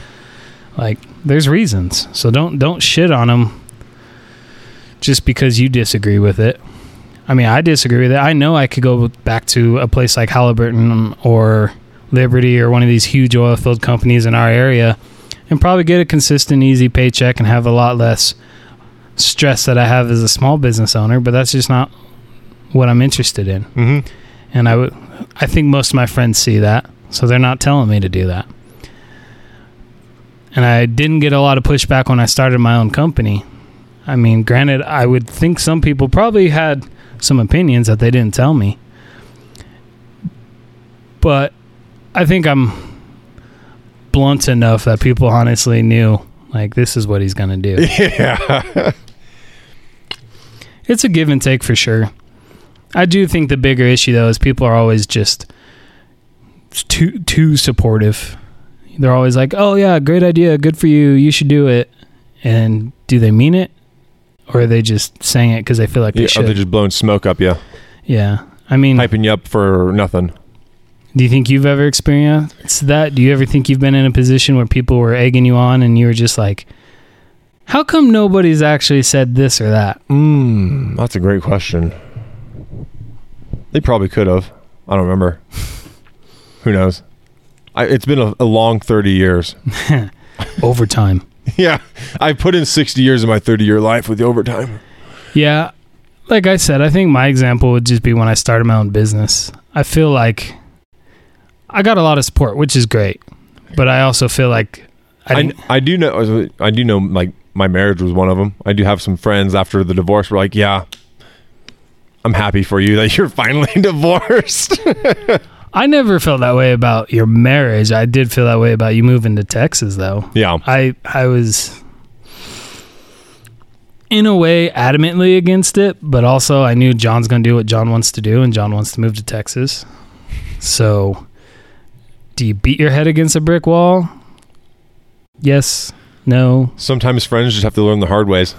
Like there's reasons. So don't don't shit on them just because you disagree with it. I mean, I disagree with it. I know I could go back to a place like Halliburton or Liberty or one of these huge oil field companies in our area and probably get a consistent, easy paycheck and have a lot less stress that I have as a small business owner. But that's just not what I'm interested in. Mm-hmm. And I would, I think most of my friends see that, so they're not telling me to do that. And I didn't get a lot of pushback when I started my own company. I mean, granted, I would think some people probably had some opinions that they didn't tell me. But I think I'm blunt enough that people honestly knew, like, this is what he's going to do. Yeah. It's a give and take for sure. I do think the bigger issue though is people are always just too too supportive. They're always like, "Oh yeah, great idea, good for you. You should do it." And do they mean it, or are they just saying it because they feel like they should? yeah should? are they just blowing smoke up you, yeah. I mean, hyping you up for nothing? do you think you've ever experienced that? Do you ever think you've been in a position where people were egging you on and you were just like, "How come nobody's actually said this or that?" Mm, that's a great question. They probably could have. I don't remember. Who knows? I, it's been a, a long 30 years. Overtime. yeah. I put in 60 years of my 30 year life with the overtime. Yeah. Like I said, I think my example would just be when I started my own business. I feel like I got a lot of support, which is great. But I also feel like I I. I do know, I do know, like, my marriage was one of them. I do have some friends after the divorce were like, yeah, I'm happy for you that you're finally divorced. I never felt that way about your marriage. I did feel that way about you moving to Texas, though. yeah. I I was in a way adamantly against it, but also I knew John's going to do what John wants to do, and John wants to move to Texas. So, do you beat your head against a brick wall? Yes. No. Sometimes friends just have to learn the hard ways.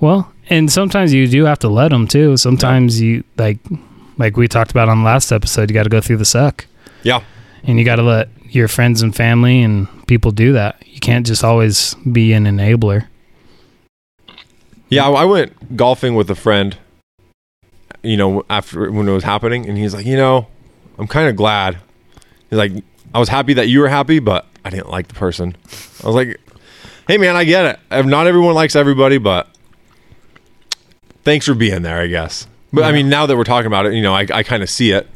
Well, and sometimes you do have to let them too. Sometimes you like, like we talked about on the last episode. You got to go through the suck, Yeah. and you got to let your friends and family and people do that. You can't just always be an enabler. Yeah, I went golfing with a friend, you know, after when it was happening, and he's like, you know, I'm kind of glad. He's like, I was happy that you were happy, but I didn't like the person. I was like, hey, man, I get it. Not everyone likes everybody, but thanks for being there, I guess. But I mean, now that we're talking about it, you know, I, I kind of see it.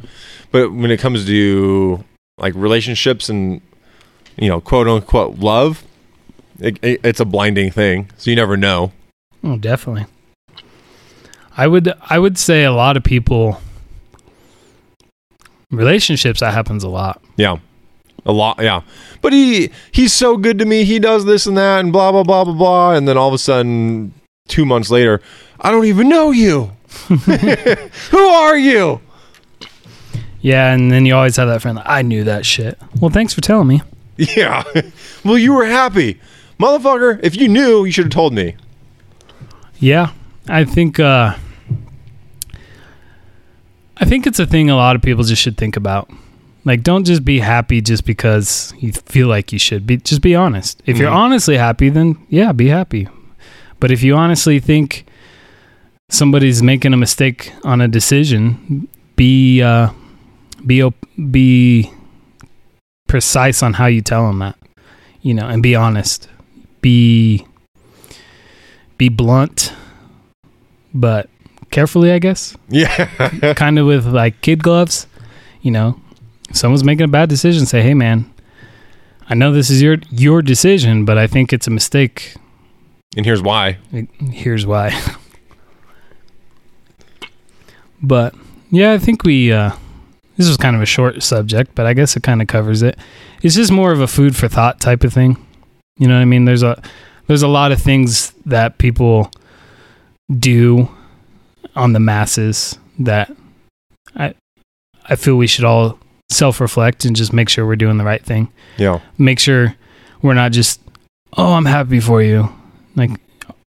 But when it comes to like relationships and, you know, quote unquote love, it, it, it's a blinding thing. So you never know. Oh, definitely. I would I would say a lot of people relationships that happens a lot. Yeah. A lot, yeah. But he he's so good to me. He does this and that and blah blah blah blah blah. And then all of a sudden, two months later, I don't even know you. Who are you? Yeah, and then you always have that friend like, I knew that shit. Well, thanks for telling me. Yeah. well, you were happy, motherfucker. If you knew, you should have told me. Yeah, I think uh I think it's a thing a lot of people just should think about. Like don't just be happy just because you feel like you should. Be just be honest. If you're Mhm. honestly happy, then yeah, be happy. But if you honestly think somebody's making a mistake on a decision, be uh be op- be precise on how you tell them that. You know, and be honest. Be be blunt, but carefully, I guess. Yeah. kind of with like kid gloves. You know, if someone's making a bad decision, say, "Hey, man, I know this is your your decision, but I think it's a mistake. and here's why. Here's why." but yeah, I think we. uh This was kind of a short subject, but I guess it kind of covers it. It's just more of a food for thought type of thing. You know what I mean? There's a there's a lot of things that people do on the masses that I I feel we should all self-reflect and just make sure we're doing the right thing. Yeah. Make sure we're not just oh, I'm happy for you. Like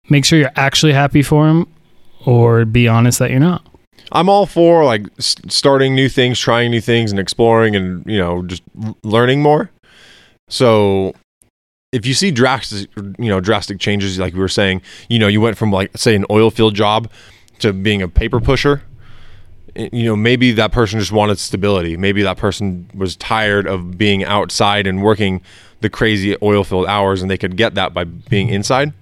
make sure you're actually happy for him or be honest that you're not. I'm all for like starting new things, trying new things, and exploring, and you know, just learning more. So, if you see drastic, you know, drastic changes, like we were saying, you know, you went from like say an oil field job to being a paper pusher. Eh, you know, maybe that person just wanted stability. Maybe that person was tired of being outside and working the crazy oil field hours, and they could get that by being inside.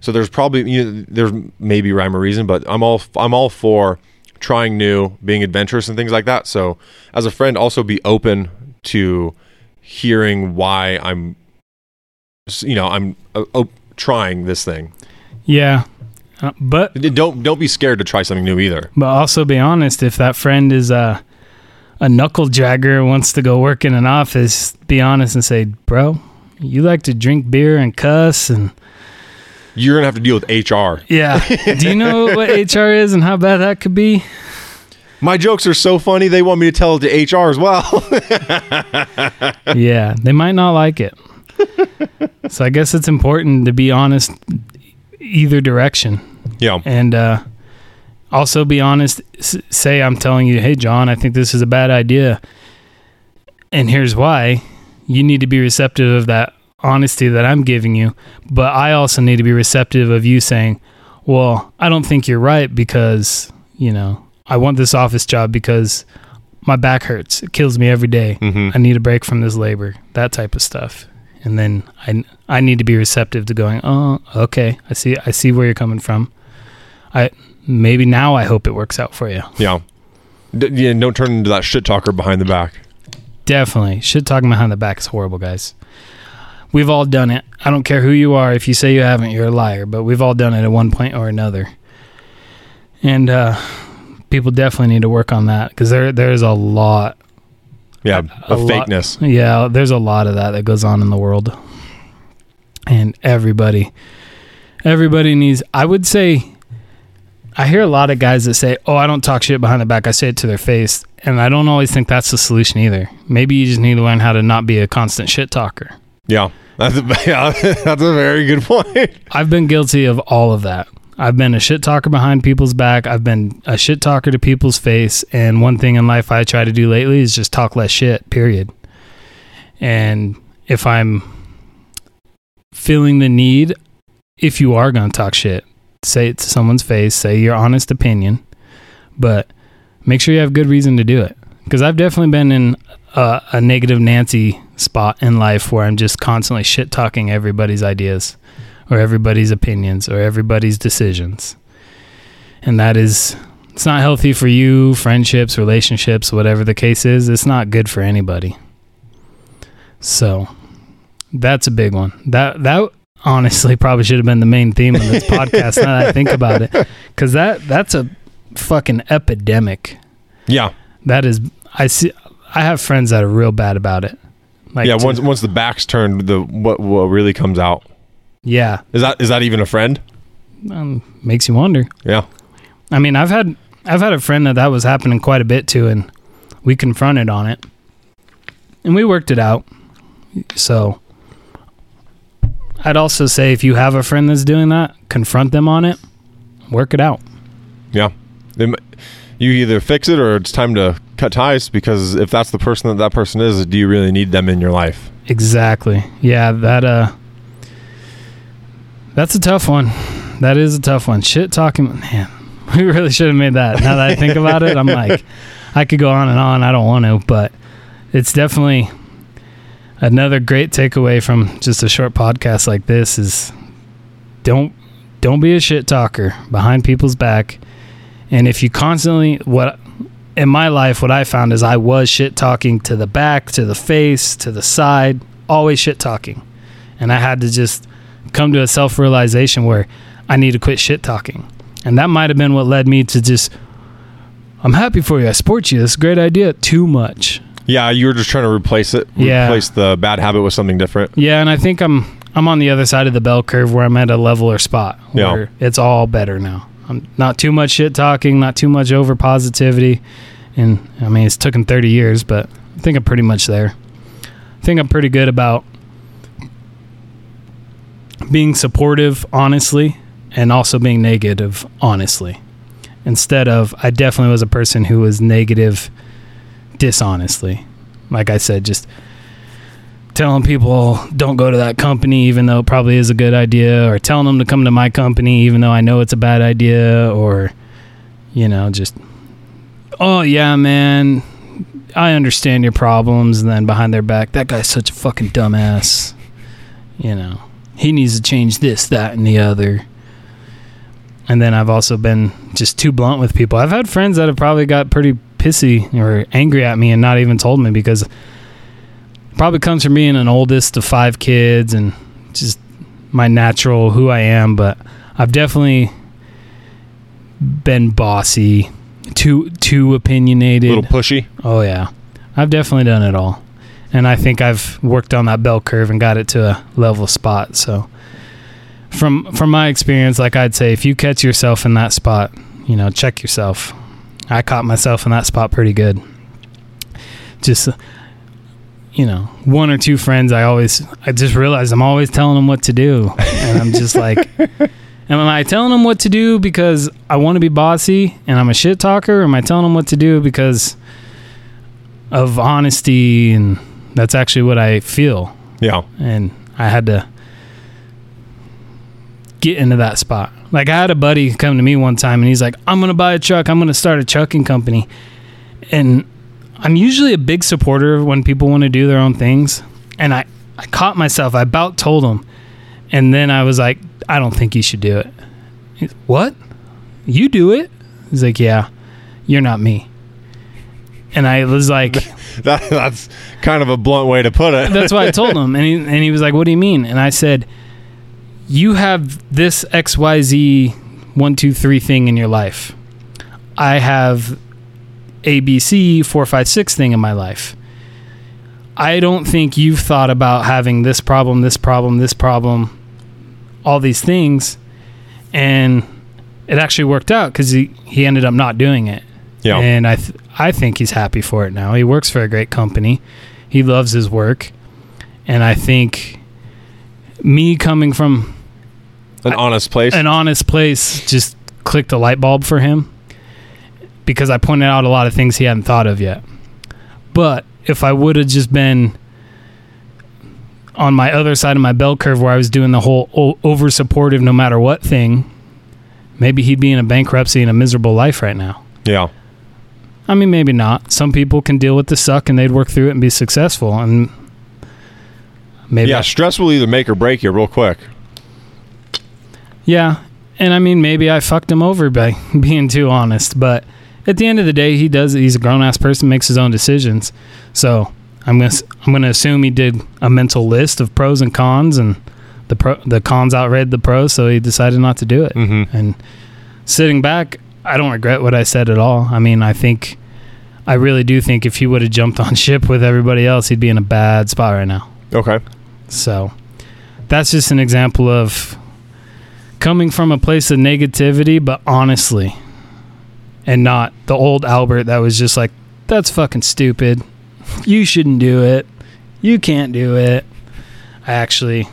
So there's probably you know, there's maybe rhyme or reason, but I'm all I'm all for trying new, being adventurous and things like that. So as a friend, also be open to hearing why I'm, you know, I'm uh, uh, trying this thing. Yeah. Uh, but Don't don't be scared to try something new either. But also be honest, if that friend is a a knuckle jagger wants to go work in an office, be honest and say, "Bro, you like to drink beer and cuss and You're gonna have to deal with HR. yeah. Do you know what HR is and how bad that could be? My jokes are so funny; they want me to tell it to HR as well. yeah, they might not like it. so I guess it's important to be honest either direction. yeah, and uh, also be honest. Say I'm telling you, hey John, I think this is a bad idea, and here's why. You need to be receptive of that honesty that I'm giving you, but I also need to be receptive of you saying, "Well, I don't think you're right because you know I want this office job because my back hurts. It kills me every day. hmm I need a break from this labor, that type of stuff. And then I I need to be receptive to going, "Oh, okay. I see I see where you're coming from. I maybe now I hope it works out for you." yeah. D- yeah. Don't turn into that shit talker behind the back. Definitely. Shit talking behind the back is horrible, guys. We've all done it. I don't care who you are. If you say you haven't, you're a liar, but we've all done it at one point or another. And uh people definitely need to work on that cuz there there's a lot Yeah, A of lot- fakeness. Yeah, there's a lot of that that goes on in the world. And everybody everybody needs I would say I hear a lot of guys that say, "Oh, I don't talk shit behind the back. I say it to their face." And I don't always think that's the solution either. Maybe you just need to learn how to not be a constant shit talker. Yeah. That's a, that's a very good point. I've been guilty of all of that. I've been a shit talker behind people's back. I've been a shit talker to people's face. And one thing in life I try to do lately is just talk less shit, period. And if I'm feeling the need, if you are going to talk shit, say it to someone's face, say your honest opinion, but make sure you have good reason to do it. Because I've definitely been in a, a negative Nancy spot in life where I'm just constantly shit talking everybody's ideas or everybody's opinions or everybody's decisions. And that is it's not healthy for you, friendships, relationships, whatever the case is. It's not good for anybody. So, that's a big one. That that honestly probably should have been the main theme of this podcast now that I think about it cuz that that's a fucking epidemic. Yeah. That is I see I have friends that are real bad about it. Like yeah. Once once the back's turned, the what what really comes out yeah, is that is that even a friend? um, makes you wonder. Yeah. I mean, I've had I've had a friend that that was happening quite a bit to, and we confronted on it, and we worked it out. So, I'd also say if you have a friend that's doing that, confront them on it, work it out. Yeah. They you either fix it or it's time to cut ties because if that's the person that that person is, do you really need them in your life? Exactly. Yeah, that uh, that's a tough one. That is a tough one. Shit talking, man. We really should have made that. Now that I think about it, I'm like, I could go on and on. I don't want to, but it's definitely another great takeaway from just a short podcast like this is don't don't be a shit talker behind people's back. And if you constantly what in my life what I found is I was shit talking to the back, to the face, to the side, always shit talking. And I had to just come to a self realization where I need to quit shit talking. And that might have been what led me to just I'm happy for you. I support you. That's a great idea. Too much. Yeah, you were just trying to replace it, Yeah. replace the bad habit with something different. Yeah, and I think I'm I'm on the other side of the bell curve where I'm at a leveler spot Yeah. where it's all better now. I'm not too much shit talking, not too much over positivity, and I mean it's taken 30 years, but I think I'm pretty much there. I think I'm pretty good about being supportive honestly and also being negative honestly. Instead of I definitely was a person who was negative dishonestly. Like I said, just telling people don't go to that company even though it probably is a good idea or telling them to come to my company even though I know it's a bad idea or you know just oh yeah man I understand your problems and then behind their back that guy's such a fucking dumbass you know. He needs to change this that and the other. And then I've also been just too blunt with people. I've had friends that have probably got pretty pissy or angry at me and not even told me because probably comes from being an oldest of five kids and just my natural who I am, but I've definitely been bossy, too too opinionated, A little pushy. Oh yeah. I've definitely done it all. And I think I've worked on that bell curve and got it to a level spot. So from from my experience, like I'd say if you catch yourself in that spot, you know, check yourself. I caught myself in that spot pretty good. Just you know, one or two friends I always I just realized I'm always telling them what to do. And I'm just like Am I telling them what to do because I want to be bossy and I'm a shit talker? Or am I telling them what to do because of honesty and that's actually what I feel? Yeah. And I had to get into that spot. Like I had a buddy come to me one time and he's like, "I'm going to buy a truck. I'm going to start a trucking company." And I'm usually a big supporter of when people want to do their own things. And I I caught myself. I about told him. And then I was like, "I don't think you should do it." He's, "What? You do it?" He's like, "Yeah. You're not me." And I was like, That, that's kind of a blunt way to put it. that's what I told him, and he and he was like, "What do you mean?" And I said, "You have this X Y Z one two three thing in your life. I have A B C four five six thing in my life. I don't think you've thought about having this problem, this problem, this problem, all these things, and it actually worked out because he, he ended up not doing it. Yeah. And I th- I think he's happy for it now. He works for a great company. He loves his work. And I think me coming from An honest place. an honest place just clicked a light bulb for him because I pointed out a lot of things he hadn't thought of yet. But if I would have just been on my other side of my bell curve where I was doing the whole over supportive no matter what thing, maybe he'd be in a bankruptcy and a miserable life right now. yeah. I mean, maybe not. Some people can deal with the suck and they'd work through it and be successful. And maybe, Yeah. Stress will either make or break you real quick. yeah. And I mean, maybe I fucked him over by being too honest. But at the end of the day, he does. He's a grown ass person, makes his own decisions. So I'm gonna I'm gonna assume he did a mental list of pros and cons, and the pro the cons outweighed the pros, so he decided not to do it. Mm-hmm. And sitting back, I don't regret what I said at all. I mean, I think, I really do think if he would have jumped on ship with everybody else, he'd be in a bad spot right now. Okay. So that's just an example of coming from a place of negativity, but honestly, and not the old Albert that was just like, that's fucking stupid. You shouldn't do it. You can't do it. I actually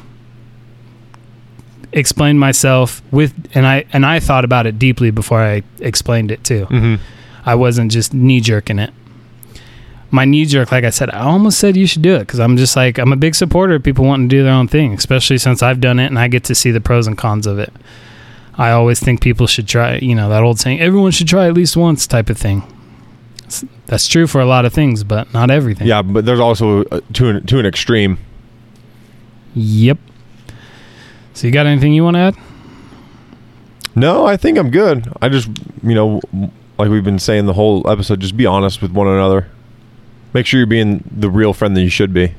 explained myself with and I and I thought about it deeply before I explained it too. Mm-hmm. I wasn't just knee jerking it. My knee jerk, like I said, I almost said you should do it because I'm just like I'm a big supporter of people wanting to do their own thing, especially since I've done it and I get to see the pros and cons of it. I always think people should try, you know, that old saying, everyone should try at least once type of thing. That's true for a lot of things, but not everything. Yeah, but there's also uh, to an, to an extreme. Yep. So you got anything you want to add? No, I think I'm good. I just, you know, like we've been saying the whole episode, just be honest with one another. Make sure you're being the real friend that you should be.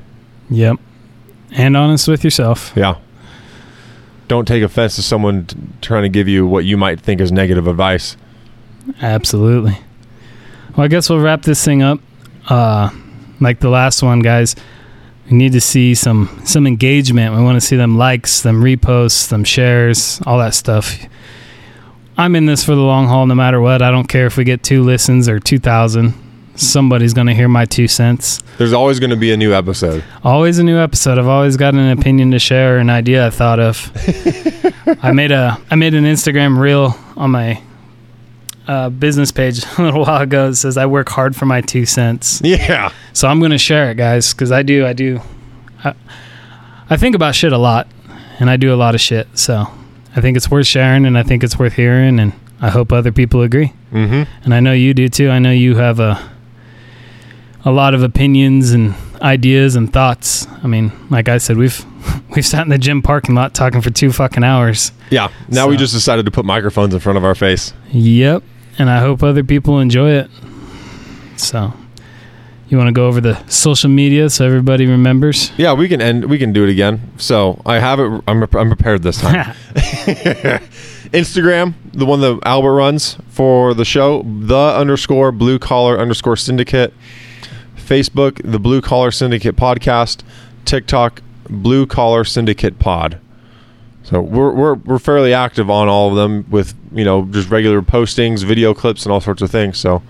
Yep. And honest with yourself. Yeah. Don't take offense to someone t- trying to give you what you might think is negative advice. Absolutely. Well, I guess we'll wrap this thing up. Uh, like the last one, guys. We need to see some some engagement. We want to see them likes, them reposts, them shares, all that stuff. I'm in this for the long haul, no matter what. I don't care if we get two listens or two thousand. Somebody's gonna hear my two cents. There's always going to be a new episode. Always a new episode. I've always got an opinion to share, an idea I thought of. I made a I made an Instagram reel on my uh, business page a little while ago. It says I work hard for my two cents. Yeah. So I'm gonna share it, guys, because I do. I do. I, I think about shit a lot, and I do a lot of shit. So I think it's worth sharing, and I think it's worth hearing, and I hope other people agree. Mm-hmm. And I know you do too. I know you have a a lot of opinions and ideas and thoughts. I mean, like I said, we've we've sat in the gym parking lot talking for two fucking hours. Yeah. Now we just decided to put microphones in front of our face. Yep. And I hope other people enjoy it. So, you want to go over the social media so everybody remembers? Yeah, we can end. We can do it again. So I have it. I'm, I'm prepared this time. Instagram, the one that Albert runs for the show, the underscore blue collar underscore syndicate. Facebook, the Blue Collar Syndicate podcast. TikTok, Blue Collar Syndicate Pod. So we're, we're we're fairly active on all of them with you know just regular postings, video clips, and all sorts of things. So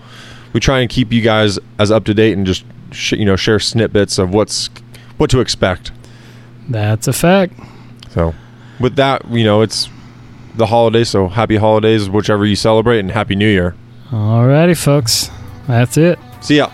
we try and keep you guys as up to date and just sh- you know share snippets of what's what to expect. That's a fact. So with that, you know it's the holiday. So happy holidays, whichever you celebrate, and happy New Year. Alrighty, folks. That's it. See ya.